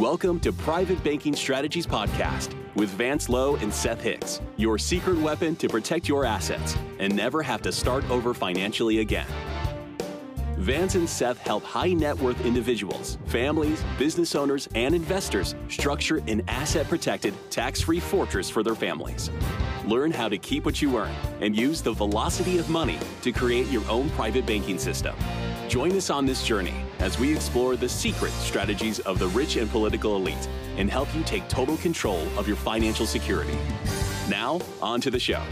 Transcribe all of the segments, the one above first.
Welcome to Private Banking Strategies Podcast with Vance Lowe and Seth Hicks, your secret weapon to protect your assets and never have to start over financially again. Vance and Seth help high net worth individuals, families, business owners, and investors structure an asset protected, tax free fortress for their families. Learn how to keep what you earn and use the velocity of money to create your own private banking system. Join us on this journey as we explore the secret strategies of the rich and political elite and help you take total control of your financial security. Now, on to the show.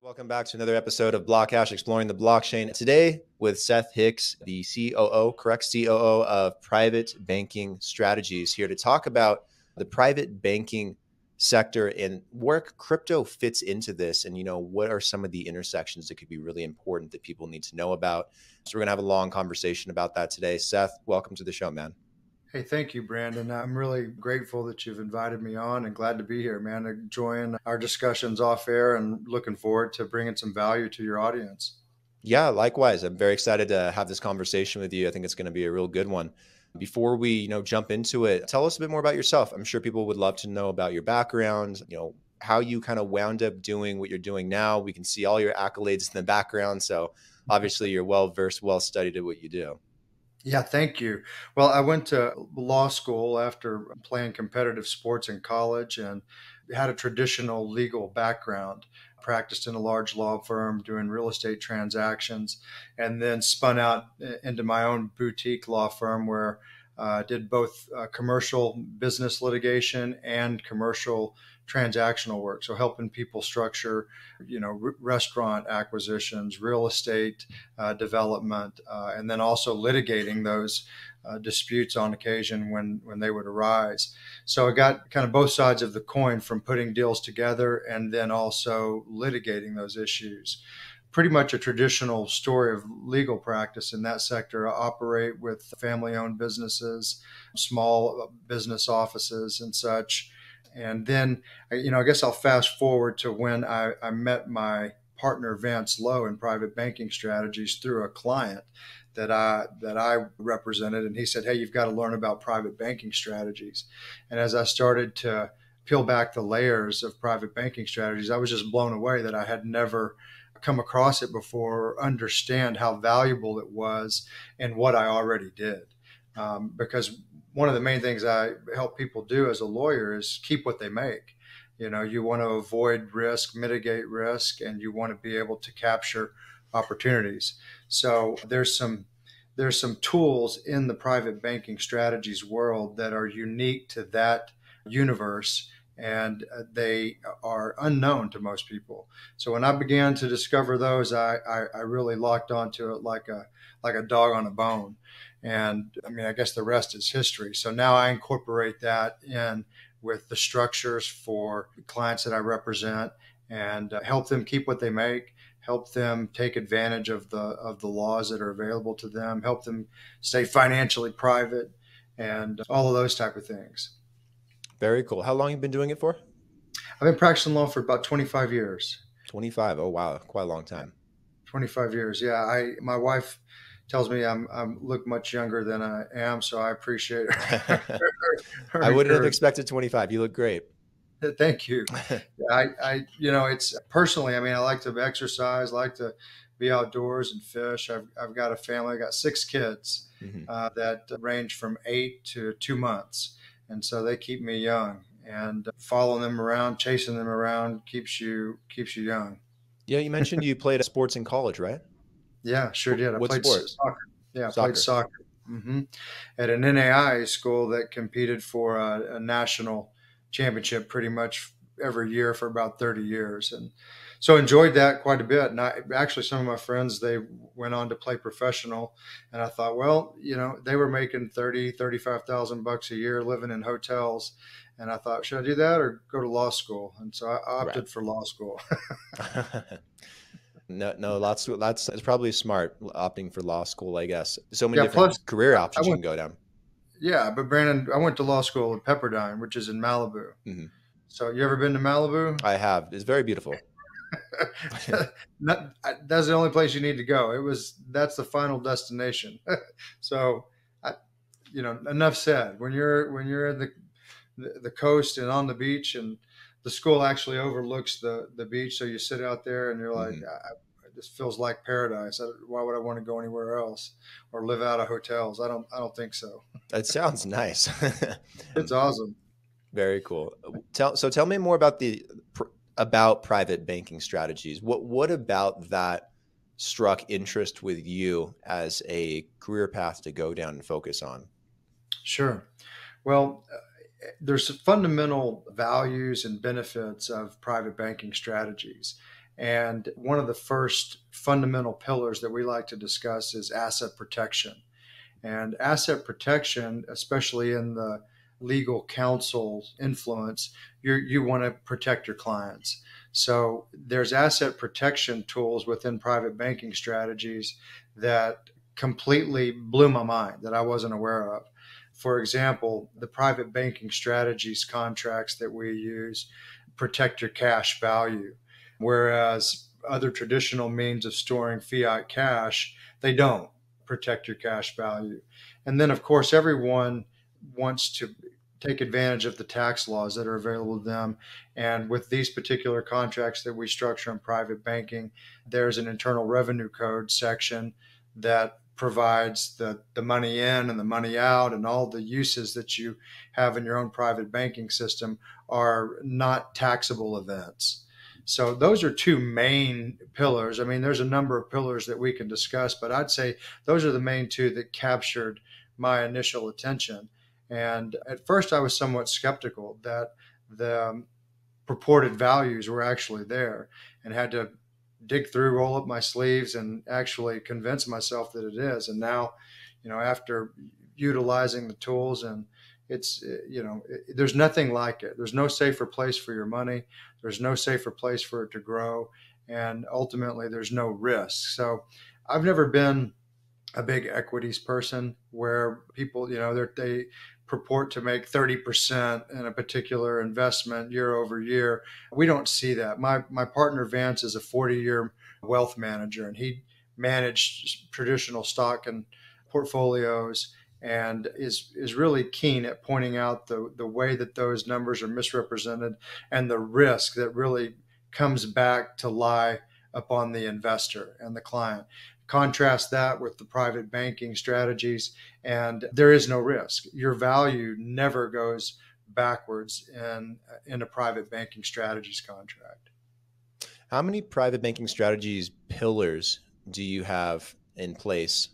Welcome back to another episode of Blockhash Exploring the Blockchain. Today with Seth Hicks, the COO, correct COO of Private Banking Strategies, here to talk about the private banking sector and where crypto fits into this and you know what are some of the intersections that could be really important that people need to know about. So we're going to have a long conversation about that today. Seth, welcome to the show, man. Hey, thank you, Brandon. I'm really grateful that you've invited me on and glad to be here, man. Enjoying our discussions off air and looking forward to bringing some value to your audience. Yeah, likewise. I'm very excited to have this conversation with you. I think it's going to be a real good one. Before we, you know, jump into it, tell us a bit more about yourself. I'm sure people would love to know about your background, you know, how you kind of wound up doing what you're doing now. We can see all your accolades in the background, so obviously you're well versed, well studied at what you do. Yeah, thank you. Well, I went to law school after playing competitive sports in college and had a traditional legal background. Practiced in a large law firm doing real estate transactions, and then spun out uh, into my own boutique law firm where uh, did both uh, commercial business litigation and commercial transactional work. So helping people structure, you know, restaurant acquisitions, real estate uh, development, uh, and then also litigating those uh, disputes on occasion when when they would arise. So I got kind of both sides of the coin from putting deals together and then also litigating those issues. Pretty much a traditional story of legal practice in that sector. I operate with family owned businesses, small business offices, and such and then, you know, I guess I'll fast forward to when I, I met my partner Vance Lowe in private banking strategies through a client that I that I represented, and he said, "Hey, you've got to learn about private banking strategies." And as I started to peel back the layers of private banking strategies, I was just blown away that I had never come across it before, or understand how valuable it was and what I already did. Um, because one of the main things I help people do as a lawyer is keep what they make. You know, you want to avoid risk, mitigate risk, and you want to be able to capture opportunities. So there's some there's some tools in the private banking strategies world that are unique to that universe and uh, they are unknown to most people. So when I began to discover those, I, I, I really locked onto it like a like a dog on a bone. And I mean, I guess the rest is history. So now I incorporate that in with the structures for clients that I represent and uh, help them keep what they make, help them take advantage of the of the laws that are available to them, help them stay financially private, and all of those type of things. Very cool. How long have you been doing it for? I've been practicing law for about 25 years. 25. Oh wow, quite a long time. 25 years. Yeah, I my wife tells me I'm I'm look much younger than I am, so I appreciate it. I wouldn't have expected 25. You look great. Thank you. I, I, you know, it's personally. I mean, I like to exercise, like to be outdoors and fish. I've, I've got a family. I got six kids mm-hmm. uh, that range from eight to two months, and so they keep me young. And following them around, chasing them around, keeps you keeps you young. Yeah, you mentioned you played sports in college, right? Yeah, sure did. I what played sport? soccer. Yeah, I soccer. played soccer mm-hmm. at an NAI school that competed for a, a, national championship pretty much every year for about 30 years. And so enjoyed that quite a bit. And I actually, some of my friends, they went on to play professional. And I thought, well, you know, they were making 30, 35,000 bucks a year living in hotels. And I thought, should I do that or go to law school? And so I opted right. for law school. No, no, lots. That's it's probably smart opting for law school. I guess so many Yeah, different plus, career options you can go down. Yeah, but Brandon, I went to law school at Pepperdine, which is in Malibu. Mhm. So you ever been to Malibu? I have. It's very beautiful. Not, that's the only place you need to go. It was that's the final destination. so, I, you know, enough said. When you're when you're in the, the the coast and on the beach, and the school actually overlooks the the beach, so you sit out there and you're like, mm-hmm. this feels like paradise. I, why would I want to go anywhere else or live out of hotels? I don't I don't think so. That sounds nice. it's awesome. Very cool. Tell so tell me more about the about private banking strategies. What what about that struck interest with you as a career path to go down and focus on? Sure. Well, uh, there's fundamental values and benefits of private banking strategies. And one of the first fundamental pillars that we like to discuss is asset protection. And asset protection, especially in the legal counsel influence, you you want to protect your clients. So there's asset protection tools within private banking strategies that completely blew my mind that I wasn't aware of. For example, the private banking strategies contracts that we use protect your cash value, whereas other traditional means of storing fiat cash, they don't protect your cash value. And then, of course, everyone wants to take advantage of the tax laws that are available to them. And with these particular contracts that we structure in private banking, there's an internal revenue code section that provides the, the money in and the money out and all the uses that you have in your own private banking system are not taxable events. So those are two main pillars. I mean, there's a number of pillars that we can discuss, but I'd say those are the main two that captured my initial attention. And at first, I was somewhat skeptical that the um, purported values were actually there and had to dig through, roll up my sleeves, and actually convince myself that it is. And now, you know, after utilizing the tools and it's you know it, there's nothing like it. There's no safer place for your money. There's no safer place for it to grow. And ultimately there's no risk. So i've never been a big equities person where people you know they purport to make 30% in a particular investment year over year. We don't see that. My, my partner Vance is a 40 year wealth manager and he managed traditional stock and portfolios and is is really keen at pointing out the the way that those numbers are misrepresented and the risk that really comes back to lie upon the investor and the client Contrast that with the private banking strategies, and there is no risk. Your value never goes backwards in in a private banking strategies contract. How many private banking strategies pillars do you have in place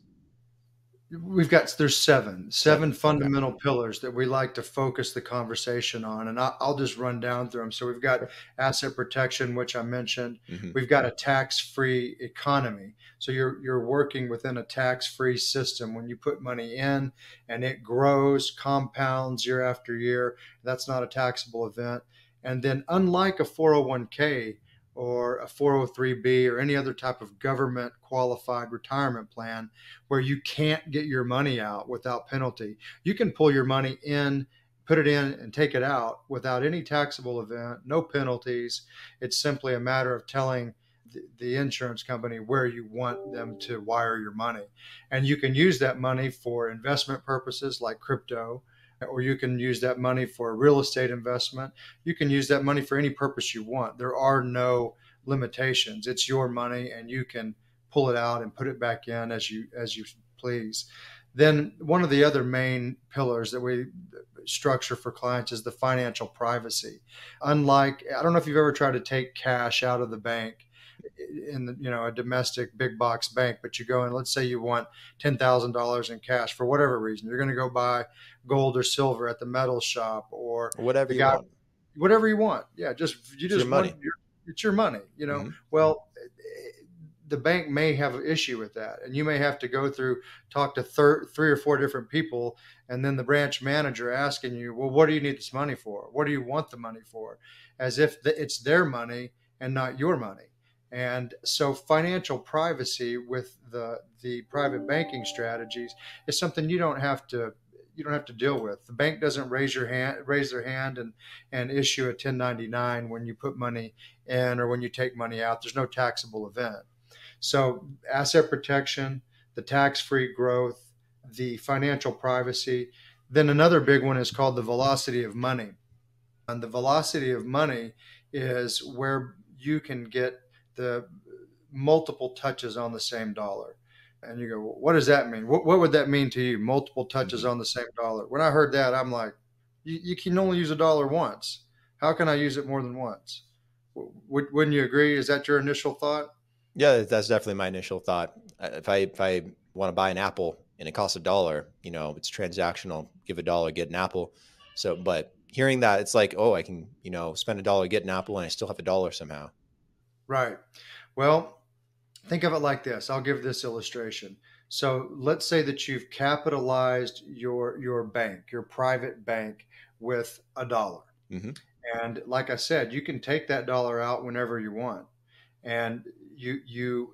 We've got there's seven seven fundamental okay. pillars that we like to focus the conversation on, and I'll, just run down through them. So we've got asset protection, which I mentioned. Mm-hmm. We've got a tax-free economy. So you're you're working within a tax-free system when you put money in, and it grows, compounds year after year. That's not a taxable event. And then, unlike a 401k, or a 403b or any other type of government qualified retirement plan where you can't get your money out without penalty. You can pull your money in, put it in, and take it out without any taxable event, no penalties. It's simply a matter of telling the insurance company where you want them to wire your money. And you can use that money for investment purposes like crypto or you can use that money for a real estate investment. You can use that money for any purpose you want. There are no limitations. It's your money and you can pull it out and put it back in as you as you please. Then one of the other main pillars that we structure for clients is the financial privacy. Unlike I don't know if you've ever tried to take cash out of the bank in the, you know a domestic big box bank, but you go and let's say you want ten thousand dollars in cash for whatever reason, you're going to go buy gold or silver at the metal shop or whatever you want. Whatever you want, yeah. Just you just it's want your, it's your money, you know. Mm-hmm. Well, the bank may have an issue with that, and you may have to go through talk to thir- three or four different people, and then the branch manager asking you, well, what do you need this money for? What do you want the money for? As if the, it's their money and not your money. And so financial privacy with the the private banking strategies is something you don't have to you don't have to deal with. The bank doesn't raise your hand, raise their hand, and and issue a 1099 when you put money in or when you take money out. There's no taxable event. So asset protection, the tax-free growth, the financial privacy. Then another big one is called the velocity of money. And the velocity of money is where you can get the multiple touches on the same dollar. And you go, well, what does that mean? What, what would that mean to you? Multiple touches mm-hmm. on the same dollar. When I heard that, I'm like, you, you can only use a dollar once. How can I use it more than once? W- wouldn't you agree? Is that your initial thought? Yeah, that's definitely my initial thought. If I if I want to buy an apple and it costs a dollar, you know, it's transactional. Give a dollar, get an apple. So, but hearing that, it's like, oh, I can, you know, spend a dollar, get an apple, and I still have a dollar somehow. Right. Well, think of it like this. I'll give this illustration. So let's say that you've capitalized your your bank, your private bank, with a dollar. Mm-hmm. And like I said, you can take that dollar out whenever you want, and you you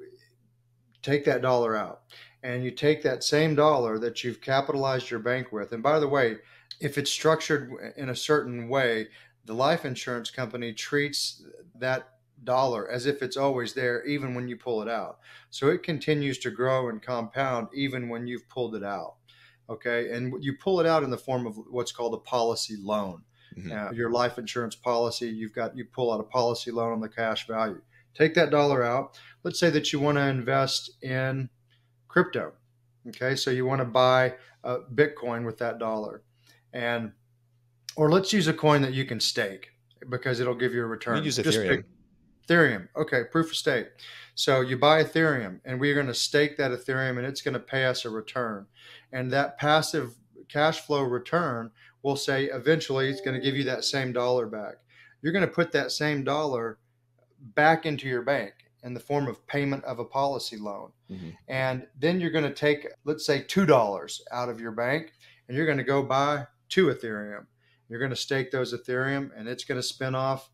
take that dollar out, and you take that same dollar that you've capitalized your bank with. And by the way, if it's structured in a certain way, the life insurance company treats that dollar as if it's always there, even when you pull it out. So it continues to grow and compound even when you've pulled it out. Okay. And you pull it out in the form of what's called a policy loan. Mm-hmm. Uh, your life insurance policy, you've got, you pull out a policy loan on the cash value. Take that dollar out. Let's say that you want to invest in crypto. Okay. So you want to buy a Bitcoin with that dollar. And, or let's use a coin that you can stake because it'll give you a return. You use Ethereum. Ethereum. Okay, proof of stake. So you buy Ethereum, and we're going to stake that Ethereum, and it's going to pay us a return. And that passive cash flow return will say eventually it's going to give you that same dollar back. You're going to put that same dollar back into your bank in the form of payment of a policy loan. Mm-hmm. And then you're going to take, let's say, $2 out of your bank, and you're going to go buy two Ethereum. You're going to stake those Ethereum, and it's going to spin off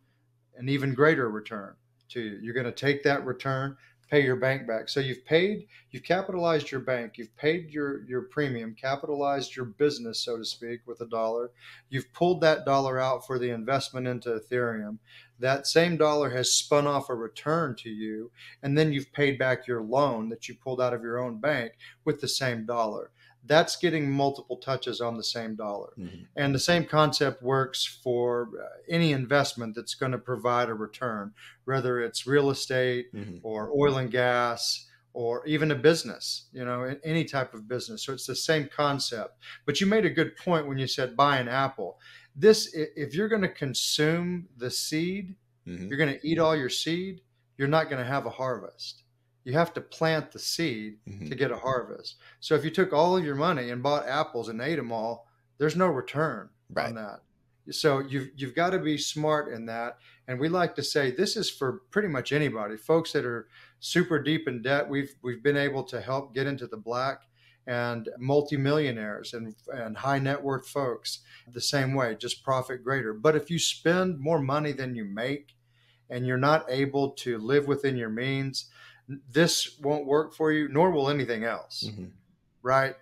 an even greater return to you. You're going to take that return, pay your bank back. So you've paid, you've capitalized your bank, you've paid your your premium, capitalized your business, so to speak, with a dollar. You've pulled that dollar out for the investment into Ethereum. That same dollar has spun off a return to you, and then you've paid back your loan that you pulled out of your own bank with the same dollar that's getting multiple touches on the same dollar. Mm-hmm. And the same concept works for uh, any investment that's going to provide a return, whether it's real estate mm-hmm. or oil and gas or even a business, you know, any type of business. So it's the same concept. But you made a good point when you said buy an apple. This, if you're going to consume the seed, mm-hmm. you're going to eat all your seed, you're not going to have a harvest you have to plant the seed mm-hmm. to get a harvest. So if you took all of your money and bought apples and ate them all, there's no return right. on that. So you've you've got to be smart in that. And we like to say this is for pretty much anybody, folks that are super deep in debt. We've we've been able to help get into the black and multimillionaires and, and high net worth folks the same way, just profit greater. But if you spend more money than you make and you're not able to live within your means, this won't work for you, nor will anything else. Mm-hmm. Right?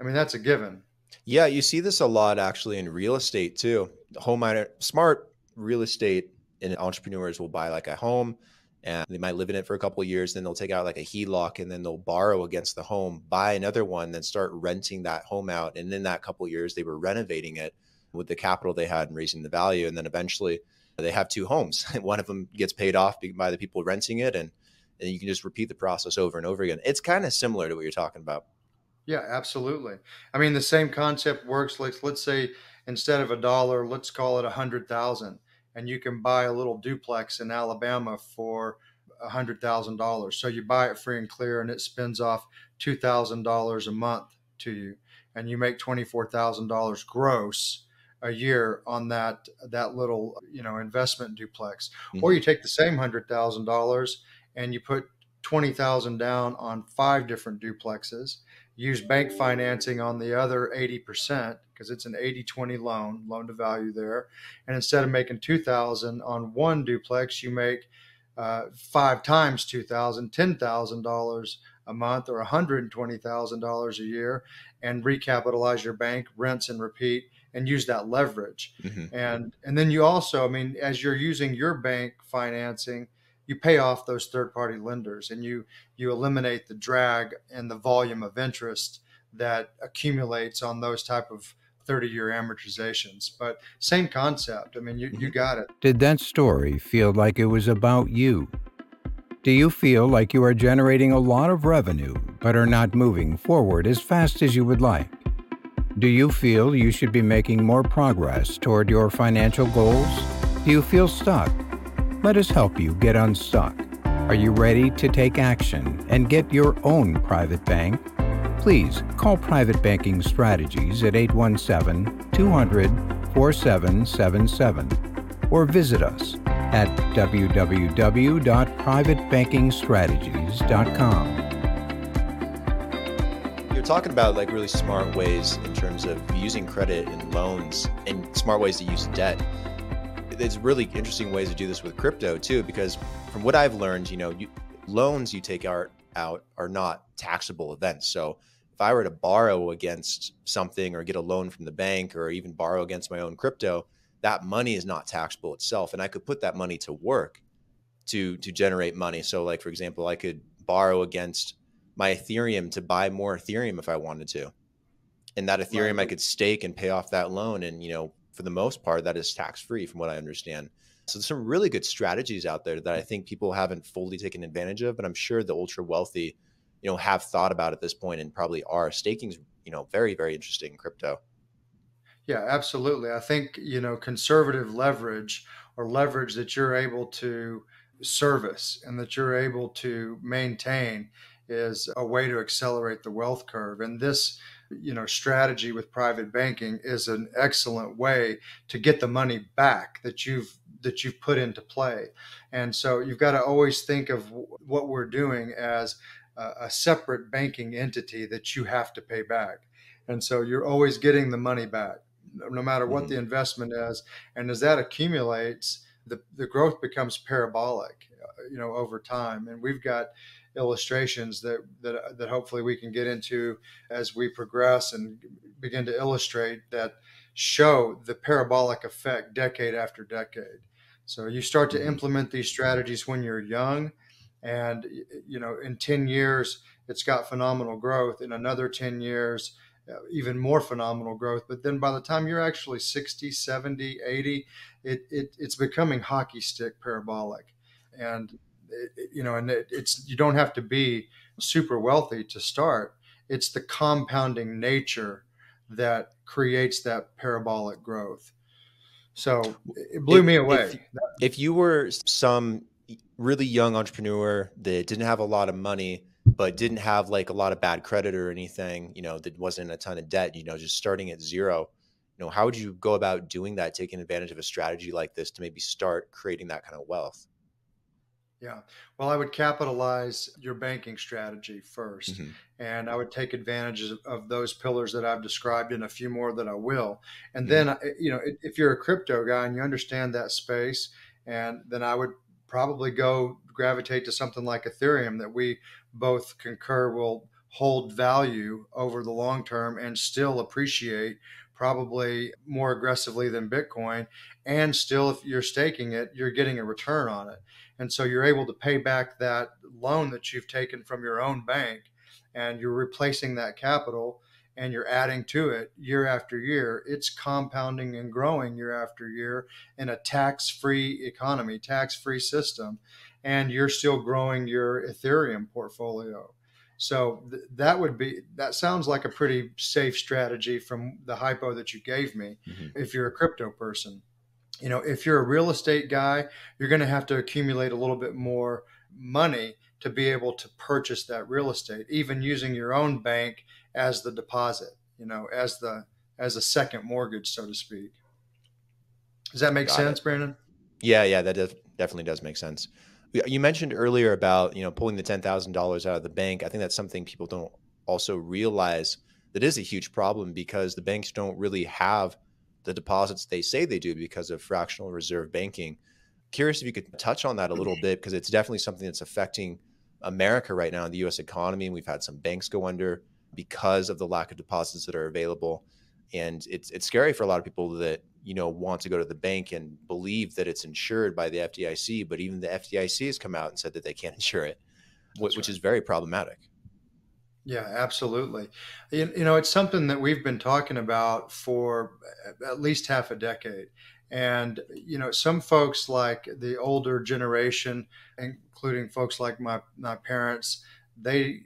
I mean, that's a given. Yeah, you see this a lot actually in real estate too. Home smart real estate and entrepreneurs will buy like a home and they might live in it for a couple years. Then they'll take out like a HELOC and then they'll borrow against the home, buy another one, then start renting that home out. And in that couple years, they were renovating it with the capital they had and raising the value. And then eventually they have two homes. one of them gets paid off by the people renting it and and you can just repeat the process over and over again. It's kind of similar to what you're talking about. Yeah, absolutely. I mean, the same concept works. Like, let's say instead of a dollar, let's call it a hundred thousand, and you can buy a little duplex in Alabama for a hundred thousand dollars. So you buy it free and clear, and it spins off two thousand dollars a month to you, and you make twenty four thousand dollars gross a year on that that little you know investment duplex. Mm-hmm. Or you take the same hundred thousand dollars and you put 20,000 down on five different duplexes, use bank financing on the other 80% because it's an 80-20 loan, loan to value there. And instead of making 2,000 on one duplex, you make uh, five times 2,000, $10,000 a month or $120,000 a year and recapitalize your bank, rinse and repeat and use that leverage. Mm-hmm. And and then you also, I mean, as you're using your bank financing, you pay off those third party lenders and you you eliminate the drag and the volume of interest that accumulates on those type of 30 year amortizations. But same concept. I mean you, you mm-hmm. got it. Did that story feel like it was about you? Do you feel like you are generating a lot of revenue but are not moving forward as fast as you would like? Do you feel you should be making more progress toward your financial goals? Do you feel stuck let us help you get unstuck. Are you ready to take action and get your own private bank? Please call Private Banking Strategies at 817 200 4777 or visit us at www.privatebankingstrategies.com. You're talking about like really smart ways in terms of using credit and loans and smart ways to use debt it's really interesting ways to do this with crypto too, because from what I've learned, you know, you, loans you take out, out are not taxable events. So if I were to borrow against something or get a loan from the bank or even borrow against my own crypto, that money is not taxable itself. And I could put that money to work to to generate money. So like for example, I could borrow against my Ethereum to buy more Ethereum if I wanted to. And that Ethereum right. I could stake and pay off that loan and you know for the most part, that is tax free, from what I understand. So there's some really good strategies out there that I think people haven't fully taken advantage of, but I'm sure the ultra wealthy, you know, have thought about at this point and probably are. Staking's, you know, very very interesting in crypto. Yeah, absolutely. I think you know conservative leverage or leverage that you're able to service and that you're able to maintain is a way to accelerate the wealth curve. And this you know strategy with private banking is an excellent way to get the money back that you've that you've put into play. And so you've got to always think of what we're doing as a, a separate banking entity that you have to pay back. And so you're always getting the money back no matter what mm-hmm. the investment is. And as that accumulates the, the growth becomes parabolic uh, you know over time. And we've got illustrations that, that that hopefully we can get into as we progress and begin to illustrate that show the parabolic effect decade after decade. So you start to mm-hmm. implement these strategies when you're young and you know in 10 years it's got phenomenal growth in another 10 years uh, even more phenomenal growth but then by the time you're actually 60 70 80 it, it it's becoming hockey stick parabolic and you know, and it, it's you don't have to be super wealthy to start. It's the compounding nature that creates that parabolic growth. So it blew if, me away. If, if you were some really young entrepreneur that didn't have a lot of money, but didn't have like a lot of bad credit or anything, you know, that wasn't a ton of debt, you know, just starting at zero, you know, how would you go about doing that, taking advantage of a strategy like this to maybe start creating that kind of wealth? Yeah. Well, I would capitalize your banking strategy 1st mm-hmm. and I would take advantage of, of, those pillars that I've described and a few more that I will. And mm-hmm. then, you know, if you're a crypto guy and you understand that space, and then I would probably go gravitate to something like Ethereum that we both concur will hold value over the long term and still appreciate probably more aggressively than Bitcoin. And still, if you're staking it, you're getting a return on it. And so you're able to pay back that loan that you've taken from your own bank and you're replacing that capital and you're adding to it year after year. It's compounding and growing year after year in a tax free economy, tax free system. And you're still growing your Ethereum portfolio. So th- that would be that sounds like a pretty safe strategy from the hypo that you gave me mm-hmm. if you're a crypto person you know, if you're a real estate guy, you're going to have to accumulate a little bit more money to be able to purchase that real estate, even using your own bank as the deposit, you know, as the as a second mortgage, so to speak. Does that make Got sense, it. Brandon? Yeah, yeah, that def- definitely does make sense. You mentioned earlier about you know pulling the ten thousand dollars out of the bank. I think that's something people don't also realize that is a huge problem because the banks don't really have the deposits they say they do because of fractional reserve banking. Curious if you could touch on that a little mm-hmm. bit because it's definitely something that's affecting America right now in the US economy. And we've had some banks go under because of the lack of deposits that are available. And it's it's scary for a lot of people that you know want to go to the bank and believe that it's insured by the FDIC, but even the FDIC has come out and said that they can't insure it, which right. is very problematic. Yeah, absolutely. You, you know, it's something that we've been talking about for at least half a decade. And, you know, some folks like the older generation, including folks like my, my parents, they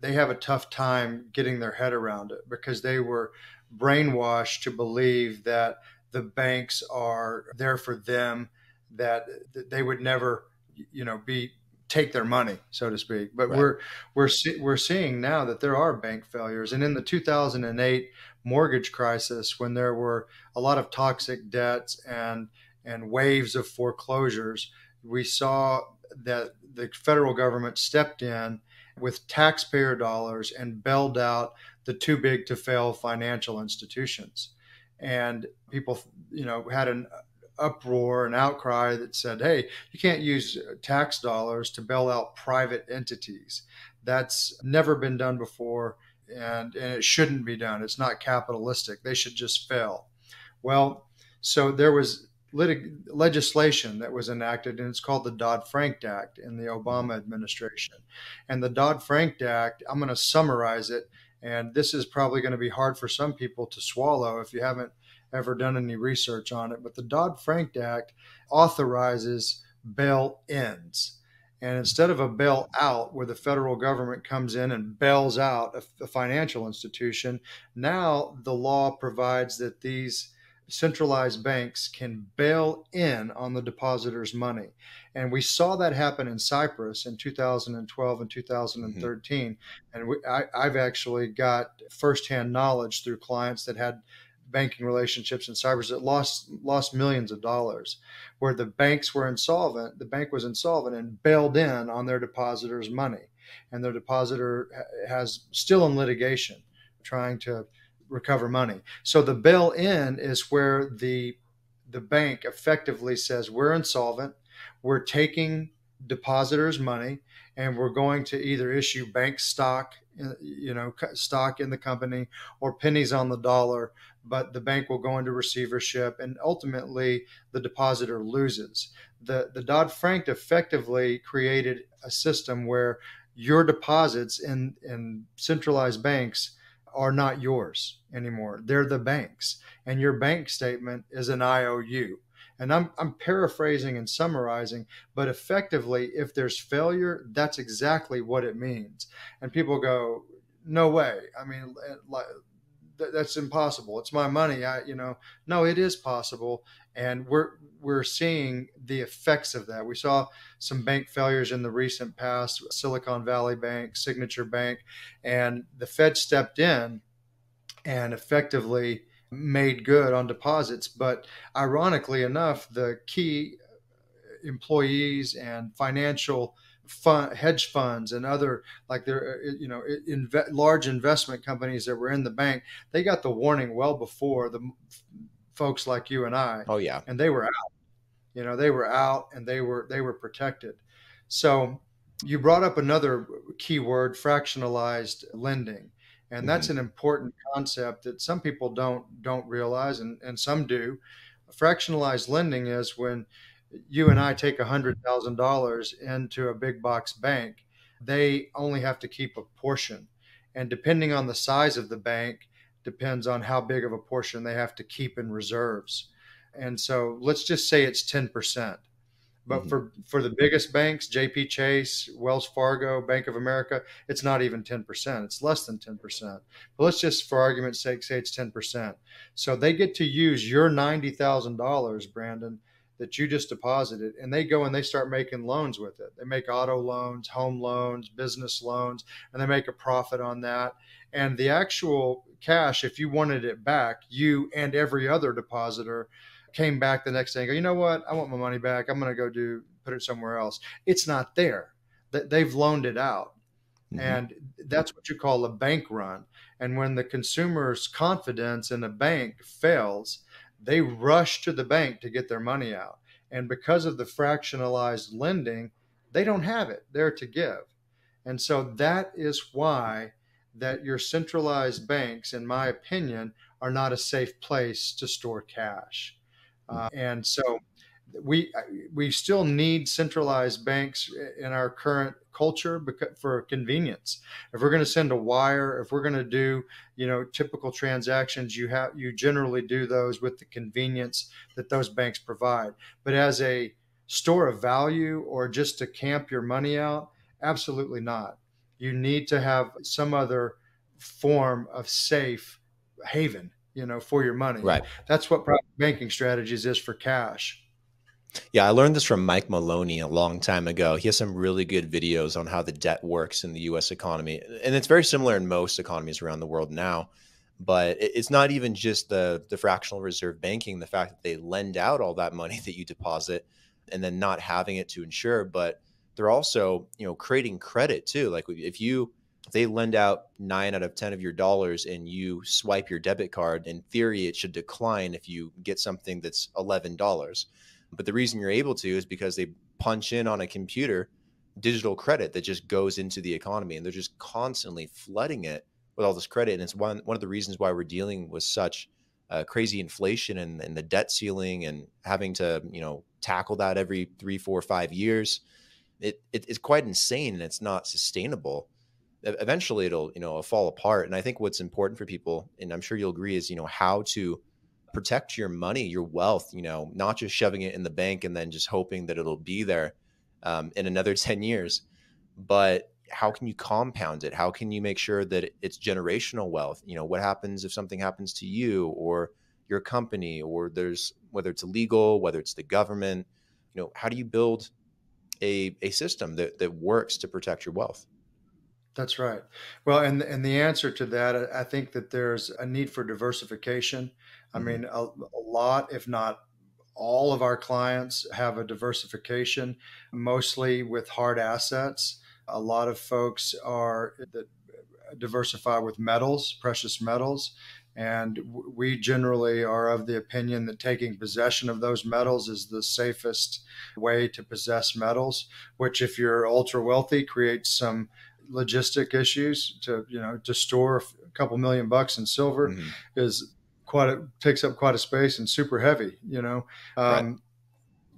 they have a tough time getting their head around it because they were brainwashed to believe that the banks are there for them, that they would never, you know, be take their money, so to speak. But right. we're we're we're seeing now that there are bank failures, and in the 2008 mortgage crisis, when there were a lot of toxic debts and and waves of foreclosures, we saw that the federal government stepped in with taxpayer dollars and bailed out the too big to fail financial institutions. And people, you know, had an uproar and outcry that said, hey, you can't use tax dollars to bail out private entities. That's never been done before and, and it shouldn't be done. It's not capitalistic. They should just fail. Well, so there was litig- legislation that was enacted, and it's called the Dodd Frank Act in the Obama administration. And the Dodd Frank Act, I'm going to summarize it, and this is probably going to be hard for some people to swallow if you haven't ever done any research on it, but the Dodd Frank Act authorizes bail ins. And instead of a bail out, where the federal government comes in and bails out a, a financial institution, now the law provides that these centralized banks can bail in on the depositor's money. And we saw that happen in Cyprus in 2012 and 2013. Mm-hmm. And we, I, I've actually got firsthand knowledge through clients that had banking relationships in Cyprus that lost lost millions of dollars, where the banks were insolvent. The bank was insolvent and bailed in on their depositors' money, and their depositor has still in litigation, trying to recover money. So the bail in is where the the bank effectively says we're insolvent, we're taking depositors' money, and we're going to either issue bank stock uh, you know stock in the company or pennies on the dollar but the bank will go into receivership and ultimately the depositor loses the the dodd-frank effectively created a system where your deposits in in centralized banks are not yours anymore they're the banks and your bank statement is an iou and I'm, I'm paraphrasing and summarizing, but effectively, if there's failure, that's exactly what it means. And people go, no way. I mean, like, that's impossible. It's my money. I, you know, no, it is possible, and we're we're seeing the effects of that. We saw some bank failures in the recent past, Silicon Valley Bank, Signature Bank, and the Fed stepped in and effectively made good on deposits. But ironically enough, the key employees and financial fund, hedge funds and other like uh, you know, inve- large investment companies that were in the bank, they got the warning well before the folks like you and I. Oh yeah, and they were out. You know, they were out and they were they were protected. So you brought up another key word, fractionalized lending and that's mm-hmm. an important concept that some people don't don't realize and, and some do fractionalized lending is when you and i take $100000 into a big box bank they only have to keep a portion and depending on the size of the bank depends on how big of a portion they have to keep in reserves and so let's just say it's 10% but mm-hmm. for for the biggest banks, JP Chase, Wells Fargo, Bank of America, it's not even 10%. It's less than 10%. But let's just for argument's sake say it's 10%. So they get to use your $90,000, Brandon, that you just deposited and they go and they start making loans with it. They make auto loans, home loans, business loans, and they make a profit on that. And the actual cash if you wanted it back, you and every other depositor came back the next day and go, you know what? I want my money back. I'm going to go do put it somewhere else. It's not there. They've loaned it out. Mm-hmm. And that's what you call a bank run. And when the consumer's confidence in a bank fails, they rush to the bank to get their money out. And because of the fractionalized lending, they don't have it there to give. And so that is why that your centralized banks, in my opinion, are not a safe place to store cash. Uh, and so we we still need centralized banks in our current culture for convenience. If we're going to send a wire, if we're going to do you know typical transactions, you have you generally do those with the convenience that those banks provide. But as a store of value or just to camp your money out, absolutely not. You need to have some other form of safe haven, you know, for your money. Right. That's what private banking strategies is for cash. Yeah, I learned this from Mike Maloney a long time ago. He has some really good videos on how the debt works in the US economy. And it's very similar in most economies around the world now. But it's not even just the, the fractional reserve banking, the fact that they lend out all that money that you deposit and then not having it to insure, but they're also, you know, creating credit too. Like if you if they lend out nine out of 10 of your dollars and you swipe your debit card, in theory, it should decline if you get something that's $11 but the reason you're able to is because they punch in on a computer digital credit that just goes into the economy and they're just constantly flooding it with all this credit. And it's one, one of the reasons why we're dealing with such uh, crazy inflation and, and the debt ceiling and having to, you know, tackle that every three, four, five years. It, it, it's quite insane and it's not sustainable. Eventually it'll, you know, fall apart. And I think what's important for people, and I'm sure you'll agree, is, you know, how to protect your money, your wealth, you know, not just shoving it in the bank and then just hoping that it'll be there um, in another 10 years, but how can you compound it? How can you make sure that it's generational wealth? You know, what happens if something happens to you or your company or there's whether it's legal, whether it's the government, you know, how do you build a, a system that, that works to protect your wealth? That's right. Well, and and the answer to that, I think that there's a need for diversification. I mm-hmm. mean, a, a lot, if not all of our clients have a diversification, mostly with hard assets. A lot of folks are that diversify with metals, precious metals. And we generally are of the opinion that taking possession of those metals is the safest way to possess metals, which, if you're ultra wealthy, creates some logistic issues to, you know, to store a couple million bucks in silver mm-hmm. is quite a, takes up quite a space and super heavy, you know. Um, right.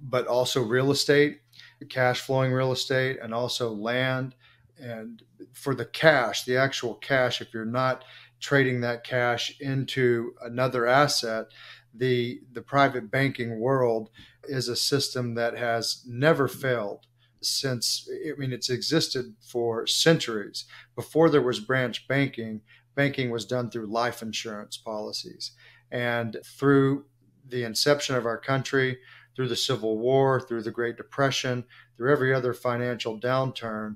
But also real estate, cash flowing real estate, and also land. And for the cash, the actual cash, if you're not trading that cash into another asset, the the private banking world is a system that has never failed since I mean it's existed for centuries. Before there was branch banking, banking was done through life insurance policies. And through the inception of our country, through the Civil War, through the Great Depression, through every other financial downturn,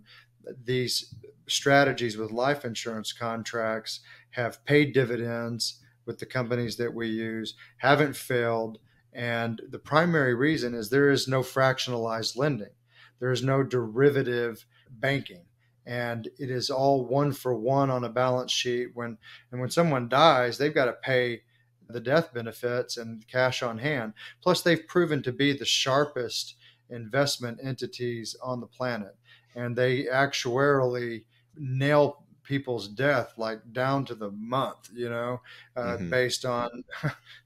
these strategies with life insurance contracts have paid dividends with the companies that we use, haven't failed. And the primary reason is there is no fractionalized lending, there is no derivative banking and it is all one for one on a balance sheet when and when someone dies they've got to pay the death benefits and cash on hand plus they've proven to be the sharpest investment entities on the planet and they actuarially nail people's death like down to the month you know uh, mm-hmm. based on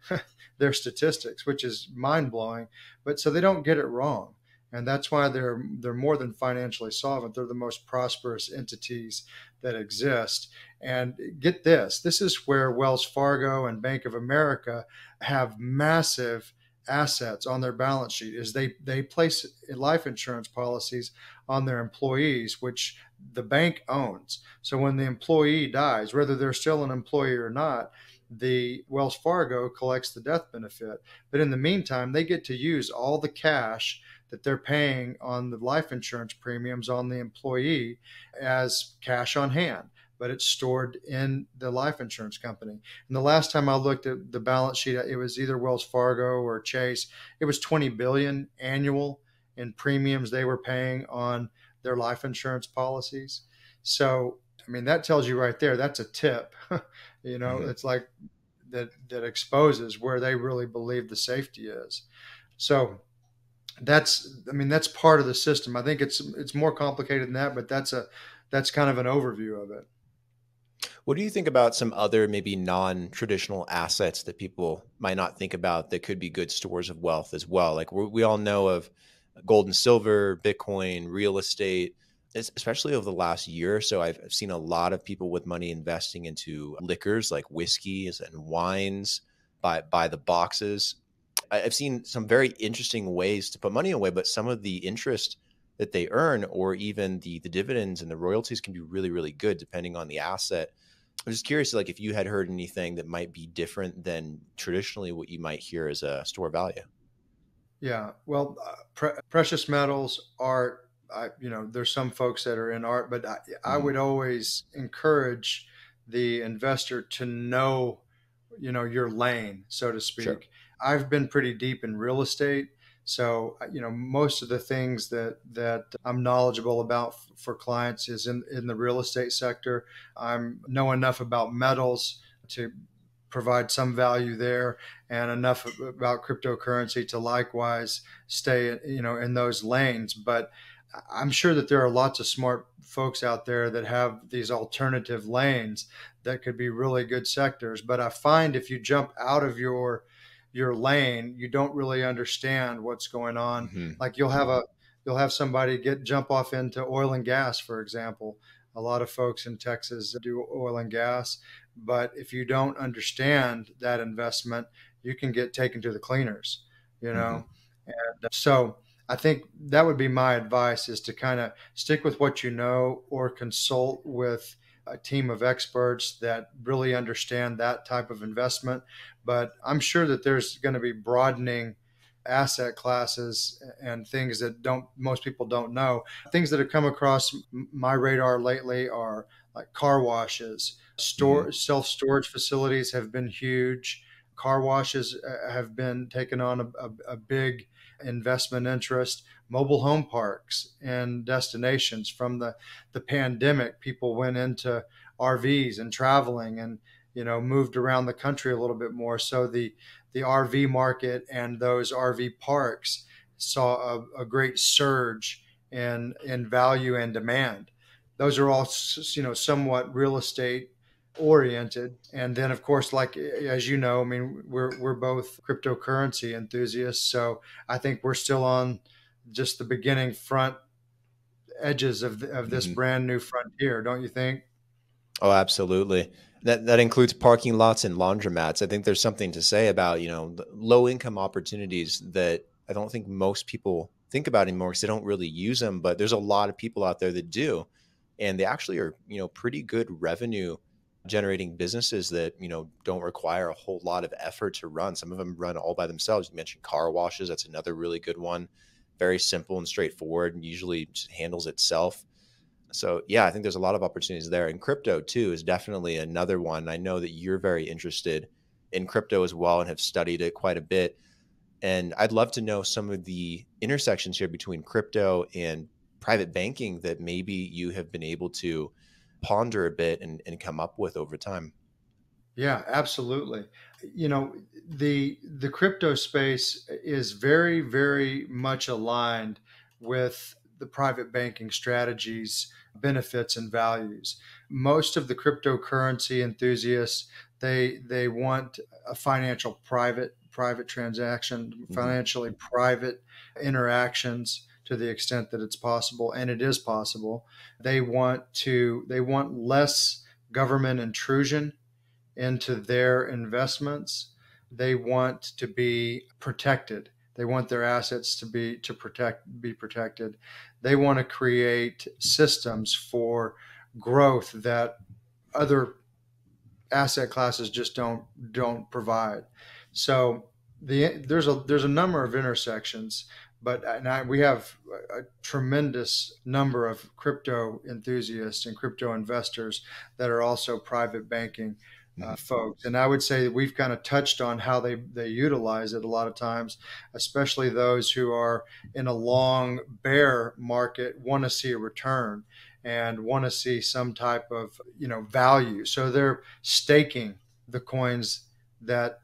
their statistics which is mind-blowing but so they don't get it wrong and that's why they're they're more than financially solvent. They're the most prosperous entities that exist. And get this: this is where Wells Fargo and Bank of America have massive assets on their balance sheet. Is they they place life insurance policies on their employees, which the bank owns. So when the employee dies, whether they're still an employee or not, the Wells Fargo collects the death benefit. But in the meantime, they get to use all the cash that they're paying on the life insurance premiums on the employee as cash on hand but it's stored in the life insurance company. And the last time I looked at the balance sheet, it was either Wells Fargo or Chase. It was 20 billion annual in premiums they were paying on their life insurance policies. So, I mean, that tells you right there, that's a tip. you know, mm-hmm. it's like that that exposes where they really believe the safety is. So, that's i mean that's part of the system i think it's it's more complicated than that but that's a that's kind of an overview of it. What do you think about some other maybe non-traditional assets that people might not think about that could be good stores of wealth as well? Like we all know of gold and silver, Bitcoin, real estate, especially over the last year or so. I've seen a lot of people with money investing into liquors like whiskeys and wines by by the boxes. I've seen some very interesting ways to put money away, but some of the interest that they earn or even the the dividends and the royalties can be really really good depending on the asset i'm just curious like if you had heard anything that might be different than traditionally what you might hear as a store value yeah well uh, pre- precious metals art I, you know there's some folks that are in art but I, I mm-hmm. would always encourage the investor to know you know your lane so to speak sure. i've been pretty deep in real estate so, uh, you know, most of the things that that I'm knowledgeable about f- for clients is in in the real estate sector. I know enough about metals to provide some value there and enough about cryptocurrency to likewise stay you know in those lanes but i'm sure that there are lots of smart folks out there that have these alternative lanes that could be really good sectors but i find if you jump out of your your lane, you don't really understand what's going on. Mm-hmm. Like you'll have a you'll have somebody get jump off into oil and gas, for example. A lot of folks in Texas do oil and gas, but if you don't understand that investment, you can get taken to the cleaners, you know. Mm-hmm. And so I think that would be my advice is to kind of stick with what you know or consult with a team of experts that really understand that type of investment. But I'm sure that there's going to be broadening asset classes and things that don't most people don't know. Things that have come across my radar lately are like car washes, store mm-hmm. self storage facilities have been huge. Car washes uh, have been taken on a, a, a big investment interest mobile home parks and destinations from the the pandemic people went into RVs and traveling and you know moved around the country a little bit more so the the RV market and those RV parks saw a, a great surge in in value and demand those are all you know somewhat real estate oriented and then of course like as you know i mean we're we're both cryptocurrency enthusiasts so i think we're still on just the beginning front edges of the, of this mm-hmm. brand new frontier, don't you think? Oh, absolutely. That that includes parking lots and laundromats. I think there's something to say about you know low income opportunities that I don't think most people think about anymore because they don't really use them. But there's a lot of people out there that do, and they actually are you know pretty good revenue generating businesses that you know don't require a whole lot of effort to run. Some of them run all by themselves. You mentioned car washes; that's another really good one very simple and straightforward and usually handles itself. So yeah, I think there's a lot of opportunities there. And crypto too is definitely another one. I know that you're very interested in crypto as well and have studied it quite a bit. And I'd love to know some of the intersections here between crypto and private banking that maybe you have been able to ponder a bit and, and come up with over time. Yeah, absolutely. You know, the the crypto space is very very much aligned with the private banking strategies benefits and values most of the cryptocurrency enthusiasts they they want a financial private private transaction mm-hmm. financially private interactions to the extent that it's possible and it is possible they want to they want less government intrusion into their investments. They want to be protected. They want their assets to be to protect be protected. They want to create systems for growth that other asset classes just don't don't provide. So the there's a there's a number of intersections but I, we have a tremendous number of crypto enthusiasts and crypto investors that are also private banking uh, mm-hmm. folks. And I would say that we've kind of touched on how they, they utilize it a lot of times, especially those who are in a long bear market want to see a return and want to see some type of you know value. So they're staking the coins that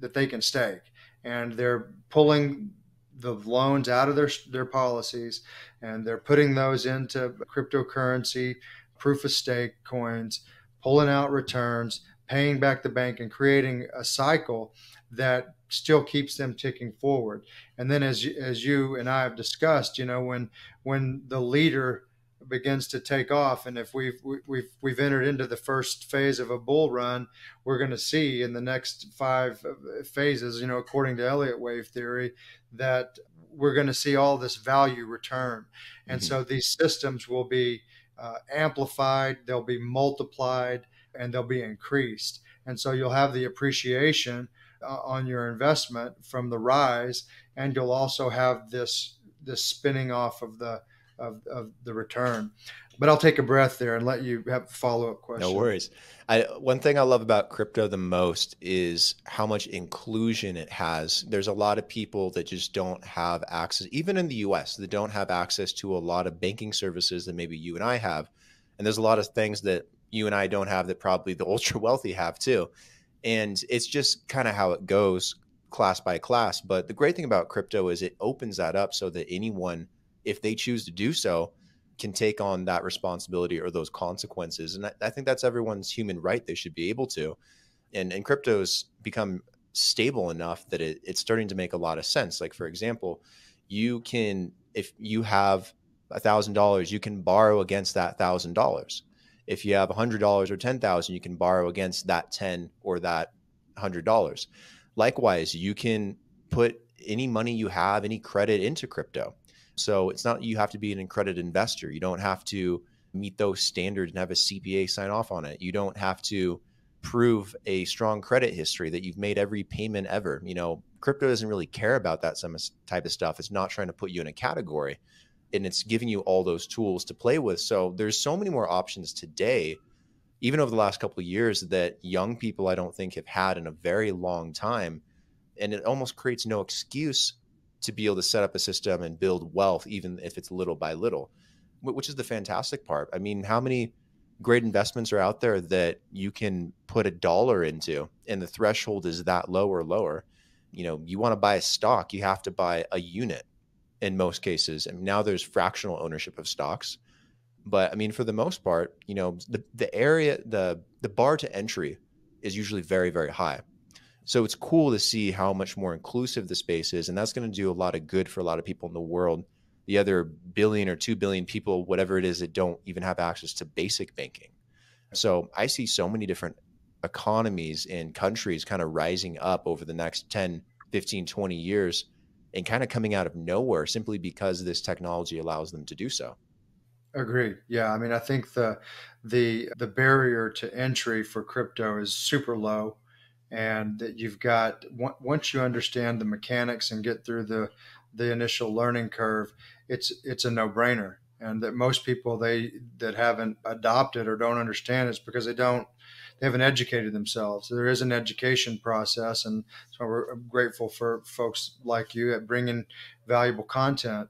that they can stake, and they're pulling the loans out of their their policies and they're putting those into cryptocurrency proof of stake coins pulling out returns paying back the bank and creating a cycle that still keeps them ticking forward. And then as as you and I have discussed you know when when the leader begins to take off and if we've we've we've entered into the first phase of a bull run we're going to see in the next five phases you know according to elliott wave theory that we're going to see all this value return and mm-hmm. so these systems will be uh, amplified they'll be multiplied and they'll be increased and so you'll have the appreciation uh, on your investment from the rise and you'll also have this this spinning off of the of, of the return. But I'll take a breath there and let you have follow up questions. No worries. I, one thing I love about crypto the most is how much inclusion it has. There's a lot of people that just don't have access, even in the US, that don't have access to a lot of banking services that maybe you and I have. And there's a lot of things that you and I don't have that probably the ultra wealthy have too. And it's just kind of how it goes class by class. But the great thing about crypto is it opens that up so that anyone if they choose to do so, can take on that responsibility or those consequences. And I, I think that's everyone's human right. They should be able to. And, and crypto's become stable enough that it, it's starting to make a lot of sense. Like, for example, you can, if you have a thousand dollars, you can borrow against that thousand dollars. If you have a hundred dollars or 10,000, you can borrow against that 10 or that hundred dollars. Likewise, you can put any money you have, any credit into crypto. So it's not you have to be an accredited investor. You don't have to meet those standards and have a CPA sign off on it. You don't have to prove a strong credit history that you've made every payment ever. You know, crypto doesn't really care about that some type of stuff. It's not trying to put you in a category and it's giving you all those tools to play with. So there's so many more options today, even over the last couple of years that young people I don't think have had in a very long time. And it almost creates no excuse to be able to set up a system and build wealth, even if it's little by little, which is the fantastic part. I mean, how many great investments are out there that you can put a dollar into and the threshold is that low or lower? You know, you want to buy a stock, you have to buy a unit in most cases. And now there's fractional ownership of stocks. But I mean, for the most part, you know, the, the area, the the bar to entry is usually very, very high. So it's cool to see how much more inclusive the space is. And that's going to do a lot of good for a lot of people in the world. The other billion or 2 billion people, whatever it is, that don't even have access to basic banking. So I see so many different economies and countries kind of rising up over the next 10, 15, 20 years and kind of coming out of nowhere simply because this technology allows them to do so. Agreed. Yeah, I mean, I think the the the barrier to entry for crypto is super low and that you've got once you understand the mechanics and get through the the initial learning curve it's it's a no-brainer. And that most people they that haven't adopted or don't understand it's because they don't they haven't educated themselves. There is an education process and so we're grateful for folks like you at bringing valuable content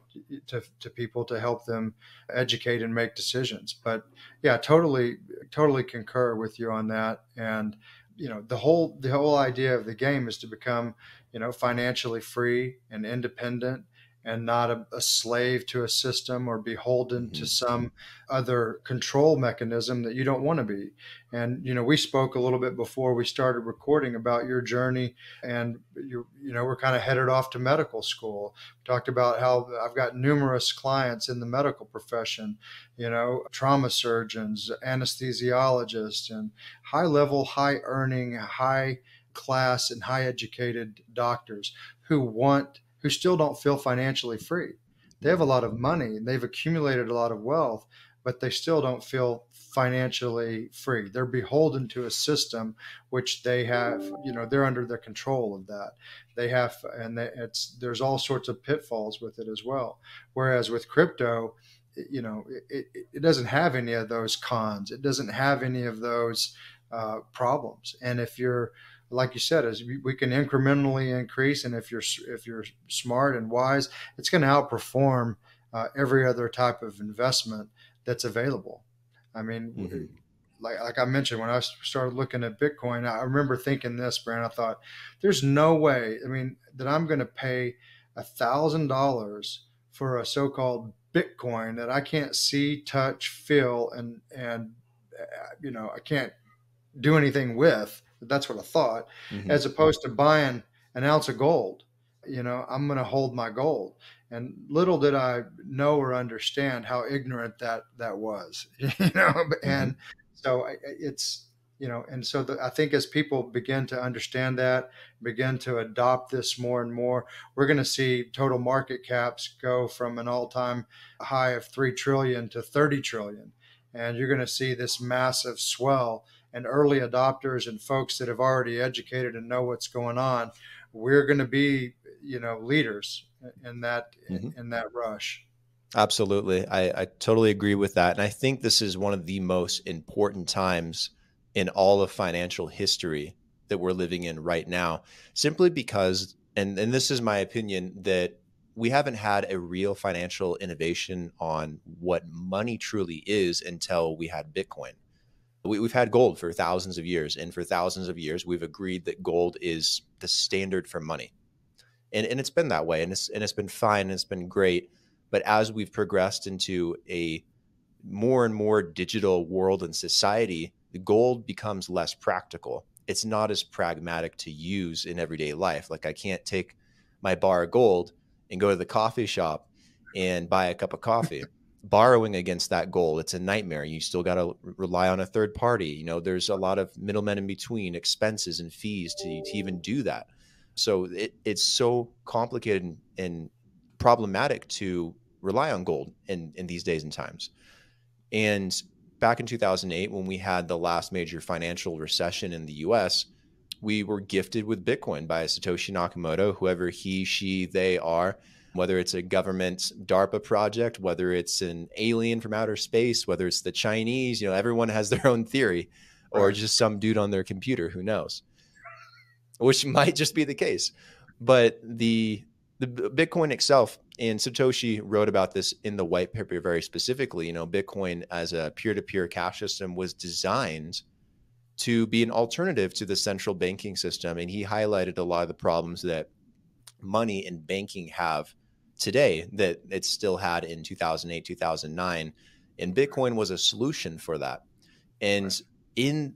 to, to people to help them educate and make decisions. But yeah totally totally concur with you on that. And you know the whole the whole idea of the game is to become you know financially free and independent and not a, a slave to a system or beholden mm-hmm. to some other control mechanism that you don't want to be. And you know, we spoke a little bit before we started recording about your journey, and you you know, we're kind of headed off to medical school. We talked about how I've got numerous clients in the medical profession, you know, trauma surgeons, anesthesiologists, and high level, high earning, high class, and high educated doctors who want who still don't feel financially free. They have a lot of money, they've accumulated a lot of wealth, but they still don't feel financially free. They're beholden to a system which they have, you know, they're under the control of that. They have, and they, it's there's all sorts of pitfalls with it as well. Whereas with crypto, you know, it, it doesn't have any of those cons. It doesn't have any of those uh, problems. And if you're like you said, as we can incrementally increase, and if you're if you're smart and wise, it's going to outperform uh, every other type of investment that's available. I mean, mm-hmm. like like I mentioned when I started looking at Bitcoin, I remember thinking this, Brand. I thought, there's no way. I mean, that I'm going to pay a thousand dollars for a so-called Bitcoin that I can't see, touch, feel, and and uh, you know I can't do anything with. That's what I thought, mm-hmm. as opposed to buying an ounce of gold. You know, I'm going to hold my gold. And little did I know or understand how ignorant that that was. You know, mm-hmm. and so it's you know and so the, i think as people begin to understand that begin to adopt this more and more we're going to see total market caps go from an all-time high of 3 trillion to 30 trillion and you're going to see this massive swell and early adopters and folks that have already educated and know what's going on we're going to be you know leaders in that mm-hmm. in, that rush absolutely I, I totally agree with that and i think this is one of the most important times in all of financial history that we're living in right now, simply because, and, and this is my opinion, that we haven't had a real financial innovation on what money truly is until we had Bitcoin. We, have had gold for thousands of years, and for thousands of years, we've agreed that gold is the standard for money. And, and it's been that way, and it's, and it's been fine, and it's been great. But as we've progressed into a more and more digital world and society, the gold becomes less practical. It's not as pragmatic to use in everyday life. Like I can't take my bar of gold and go to the coffee shop and buy a cup of coffee. Borrowing against that goal, it's a nightmare. You still got to rely on a third party. You know, there's a lot of middlemen in between, expenses and fees to, to even do that. So it, it's so complicated and, and problematic to rely on gold in, in these days and times. And back in 2008, when we had the last major financial recession in the US, we were gifted with Bitcoin by Satoshi Nakamoto, whoever he, she, they are, whether it's a government DARPA project, whether it's an alien from outer space, whether it's the Chinese, you know, everyone has their own theory, or just some dude on their computer, who knows, which might just be the case. But the the Bitcoin itself, and Satoshi wrote about this in the white paper very specifically. You know, Bitcoin as a peer to peer cash system was designed to be an alternative to the central banking system. And he highlighted a lot of the problems that money and banking have today that it still had in 2008, 2009. And Bitcoin was a solution for that. And right. in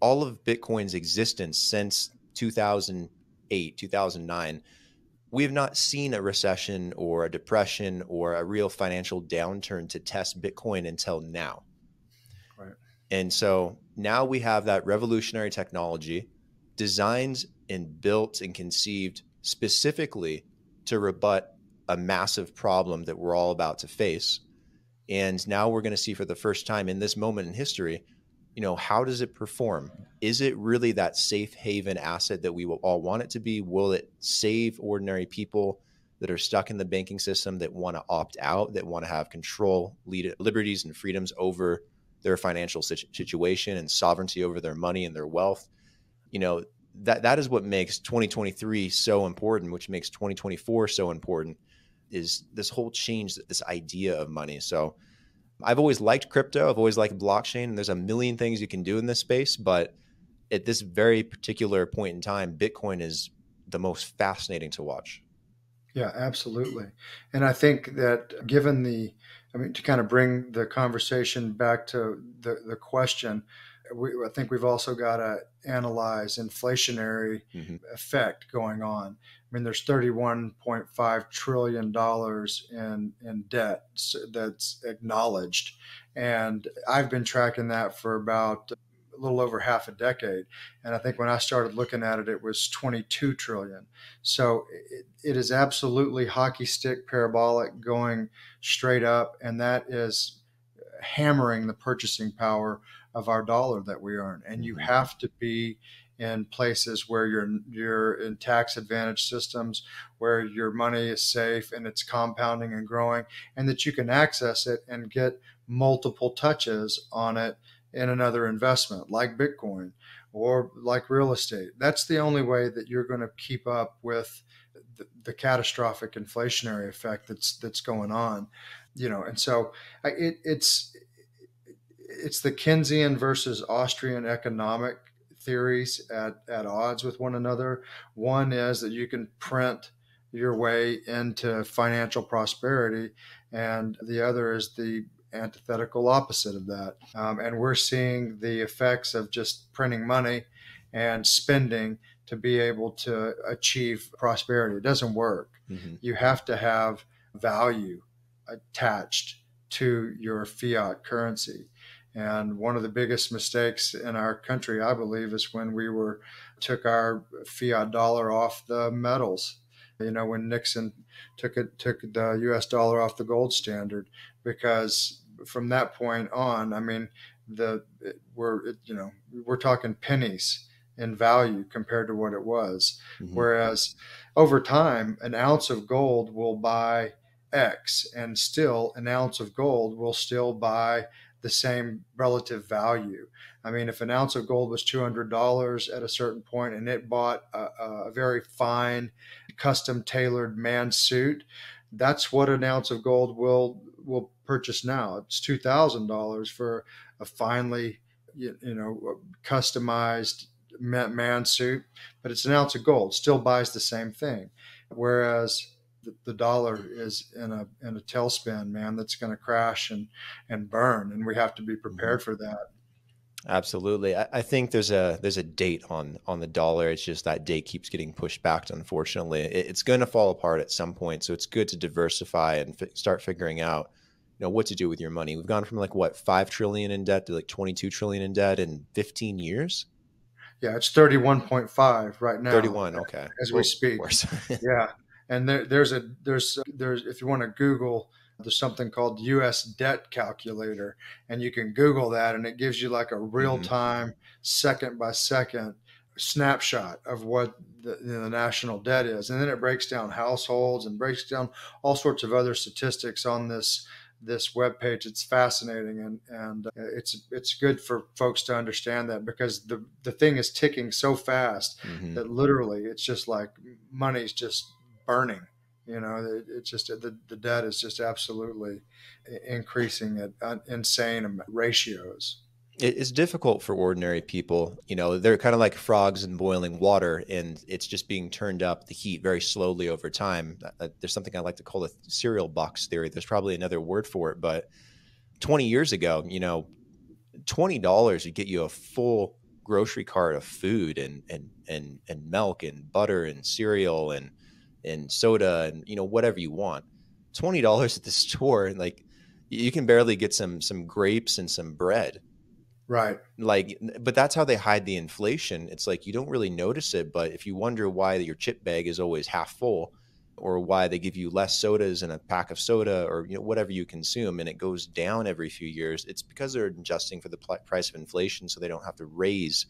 all of Bitcoin's existence since 2008, 2009, we have not seen a recession or a depression or a real financial downturn to test Bitcoin until now. Right. And so now we have that revolutionary technology designed and built and conceived specifically to rebut a massive problem that we're all about to face. And now we're going to see for the first time in this moment in history you know, how does it perform? Is it really that safe haven asset that we will all want it to be? Will it save ordinary people that are stuck in the banking system that want to opt out, that want to have control, lead, liberties, and freedoms over their financial situation and sovereignty over their money and their wealth? You know, that that is what makes 2023 so important, which makes 2024 so important, is this whole change, this idea of money. So I've always liked crypto. I've always liked blockchain. And there's a million things you can do in this space. But at this very particular point in time, Bitcoin is the most fascinating to watch. Yeah, absolutely. And I think that given the, I mean, to kind of bring the conversation back to the, the question, we, I think we've also got to analyze inflationary mm-hmm. effect going on. I mean, there's 31.5 trillion dollars in in debt that's acknowledged, and I've been tracking that for about a little over half a decade. And I think when I started looking at it, it was 22 trillion. So it, it is absolutely hockey stick parabolic going straight up, and that is hammering the purchasing power of our dollar that we earn. And you mm-hmm. have to be in places where you're you're in tax advantage systems where your money is safe and it's compounding and growing and that you can access it and get multiple touches on it in another investment like bitcoin or like real estate. That's the only way that you're going to keep up with the, the catastrophic inflationary effect that's that's going on you know? And so it, it's it's the keynesian versus austrian economic theories at, at odds with one another. One is that you can print your way into financial prosperity. And the other is the antithetical opposite of that. Um, and we're seeing the effects of just printing money and spending to be able to achieve prosperity. It doesn't work. Mm-hmm. You have to have value attached to your fiat currency. And one of the biggest mistakes in our country, I believe, is when we were took our fiat dollar off the metals. You know, when Nixon took it took the U.S. dollar off the gold standard, because from that point on, I mean, the we're you know we're talking pennies in value compared to what it was. Mm-hmm. Whereas over time, an ounce of gold will buy X, and still an ounce of gold will still buy the same relative value. I mean, if an ounce of gold was $200 at a certain point and it bought a, a very fine, custom tailored man suit, that's what an ounce of gold will will purchase now. It's $2,000 for a finely, you, you know, customized man suit, but it's an ounce of gold, still buys the same thing. Whereas the, the dollar is in a in a tailspin, man, that's going to crash and and burn, and we have to be prepared mm-hmm. for that. Absolutely, I, I, think there's a there's a date on on the dollar. It's just that date keeps getting pushed back. Unfortunately, it, it's going to fall apart at some point. So it's good to diversify and f- start figuring out, you know, what to do with your money. We've gone from like what five trillion in debt to like 22 trillion in debt in 15 years. Yeah, it's 31.5 right now. 31, okay. As we speak. yeah and there, there's a there's there's if you want to Google there's something called U.S. debt calculator, and you can Google that, and it gives you like a real time, mm-hmm. second by second snapshot of what the, you know, the, national debt is, and then it breaks down households and breaks down all sorts of other statistics on this this web page. It's fascinating, and and it's it's good for folks to understand that because the the thing is ticking so fast mm-hmm. that literally it's just like money's just burning. You know, it, it's just the, the debt is just absolutely increasing at insane ratios. It's difficult for ordinary people. You know, they're kind of like frogs in boiling water, and it's just being turned up the heat very slowly over time. There's something I like to call the cereal box theory. There's probably another word for it, but 20 years ago, you know, $20 would get you a full grocery cart of food and and and and milk and butter and cereal and and soda and you know whatever you want. Twenty dollars at the store, and like you can barely get some some grapes and some bread. Right. Like, but that's how they hide the inflation. It's like you don't really notice it, but if you wonder why your chip bag is always half full, or why they give you less sodas in a pack of soda, or you know whatever you consume, and it goes down every few years, it's because they're adjusting for the price of inflation, so they don't have to raise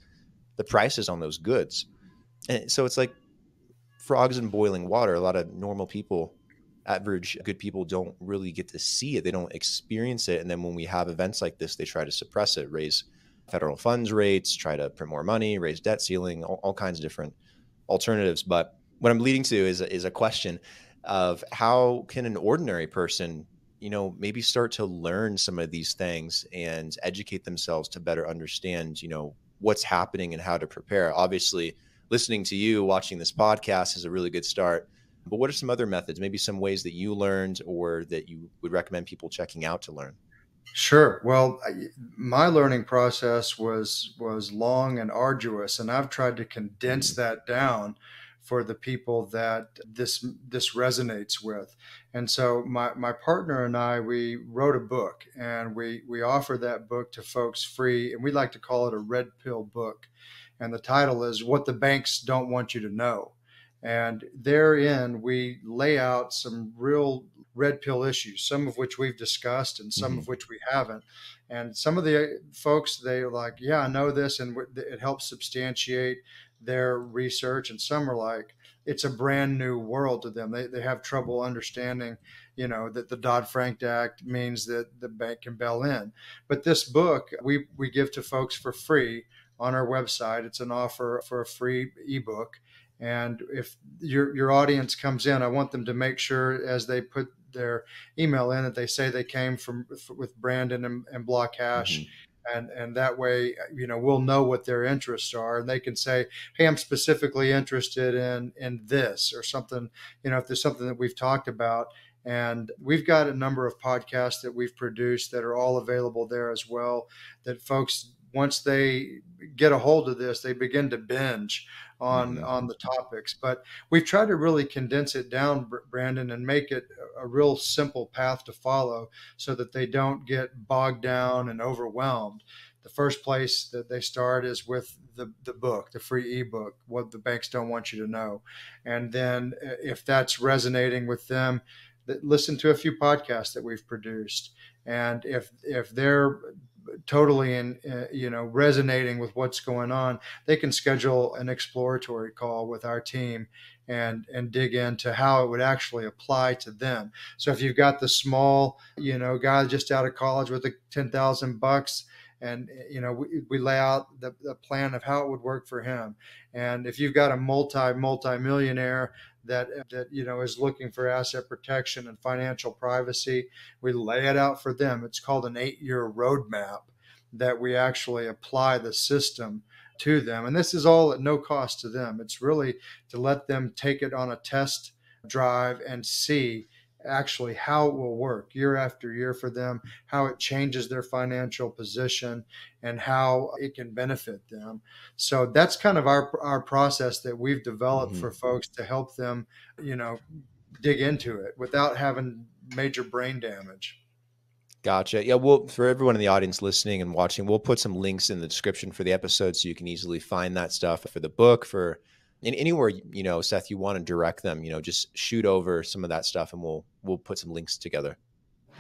the prices on those goods. And so it's like frogs in boiling water. A lot of normal people, average good people, don't really get to see it. They don't experience it. And then when we have events like this, they try to suppress it, raise federal funds rates, try to print more money, raise debt ceiling, all, all kinds of different alternatives. But what I'm leading to is, is a question of how can an ordinary person you know maybe start to learn some of these things and educate themselves to better understand you know what's happening and how to prepare obviously listening to you, watching this podcast is a really good start. But what are some other methods, maybe some ways that you learned or that you would recommend people checking out to learn? Sure. Well, my learning process was was long and arduous, and I've tried to condense mm. that down for the people that this this resonates with. And so my, my partner and I we wrote a book and we we offer that book to folks free and we like to call it a red pill book and the title is What the Banks Don't Want You to Know. And therein, we lay out some real red pill issues, some of which we've discussed and some mm-hmm. of which we haven't. And some of the folks, they're like, yeah, I know this, and it helps substantiate their research. And some are like, it's a brand new world to them. They, they have trouble understanding, you know, that the Dodd Frank Act means that the bank can bail in. But this book we, we give to folks for free on our website. It's an offer for a free ebook. And if your your audience comes in, I want them to make sure as they put their email in that they say they came from with Brandon and, and BlockHash. Mm-hmm. and and that way you know we'll know what their interests are and they can say hey i'm specifically interested in in this or something you know if there's something that we've talked about and we've got a number of podcasts that we've produced that are all available there as well that folks once they get a hold of this they begin to binge on mm-hmm. on the topics but we've tried to really condense it down brandon and make it a real simple path to follow so that they don't get bogged down and overwhelmed the first place that they start is with the, the book, the free ebook, what the banks don't want you to know. And then uh, if that's resonating with them, listen to a few podcasts that we've produced. And if if they're totally in uh, you know resonating with what's going on they can schedule an exploratory call with our team and and dig into how it would actually apply to them. So if you've got the small you know guy just out of college with a 10,000 bucks and eh, you know we, we lay out the, the plan of how it would work for him and if you've got a multi multi millionaire that eh, that you know is looking for asset protection and financial privacy. We lay it out for them. It's called an eight-year roadmap that we actually apply the system to them, and this is all at no cost to them. It's really to let them take it on a test drive and see actually how it will work year after year for them, how it changes their financial position, and how it can benefit them. So that's kind of our our process that we've developed mm-hmm. for folks to help them, you know, dig into it without having major brain damage. Gotcha. Yeah, well, for everyone in the audience listening and watching, we'll put some links in the description for the episode so you can easily find that stuff for the book, for and anywhere you know seth you want to direct them you know just shoot over some of that stuff and we'll we'll put some links together.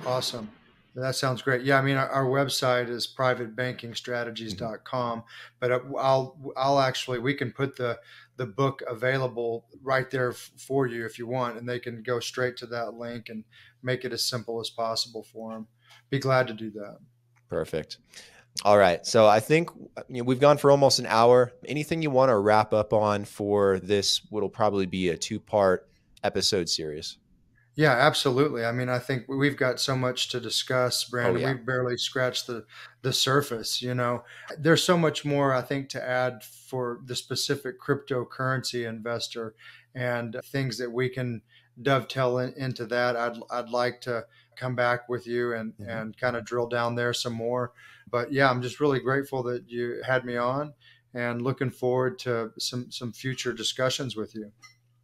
Awesome. That sounds great. Yeah i mean our, our website is privatebankingstrategies.com mm-hmm. but uh, i'll i'll actually we can put the the book available right there f- for you if you want and they can go straight to that link and make it as simple as possible for them be glad to do that. Perfect all right. So I think you know, we've gone for almost an hour. Anything you want to wrap up on for this? What'll probably be a two part episode series. Yeah, absolutely. I mean, I think we've got so much to discuss, Brandon. Oh, yeah. We've barely scratched the the surface. You know, there's so much more I think to add for the specific cryptocurrency investor and things that we can dovetail in, into that. I'd I'd like to come back with you and mm-hmm. and kind of drill down there some more. But yeah, I'm just really grateful that you had me on and looking forward to some some future discussions with you.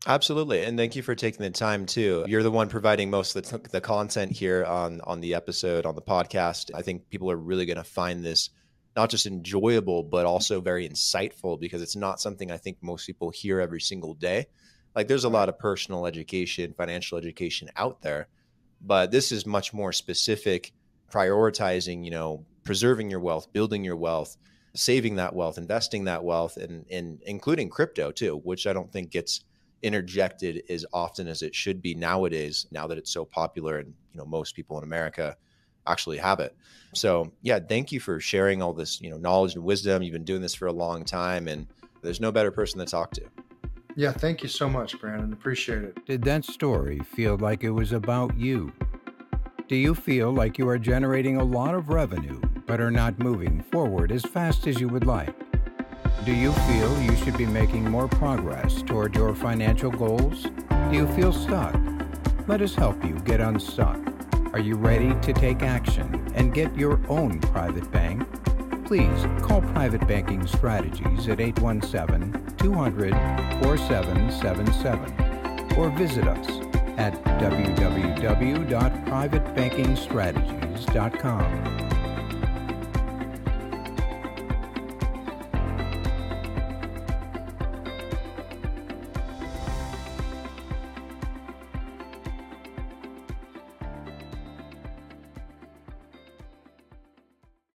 Absolutely, and thank you for taking the time too. You're the one providing most of the, the content here on on the episode on the podcast. I think people are really going to find this not just enjoyable but also very insightful because it's not something I think most people hear every single day. Like there's a lot of personal education, financial education out there, but this is much more specific prioritizing you know preserving your wealth building your wealth saving that wealth investing that wealth and, and including crypto too which i don't think gets interjected as often as it should be nowadays now that it's so popular and you know most people in america actually have it so yeah thank you for sharing all this you know knowledge and wisdom you've been doing this for a long time and there's no better person to talk to yeah, thank you so much, Brandon. Appreciate it. Did that story feel like it was about you? Do you feel like you are generating a lot of revenue but are not moving forward as fast as you would like? Do you feel you should be making more progress toward your financial goals? Do you feel stuck? Let us help you get unstuck. Are you ready to take action and get your own private bank? please call Private Banking Strategies at 817 200 4777 or visit us at www.privatebankingstrategies.com.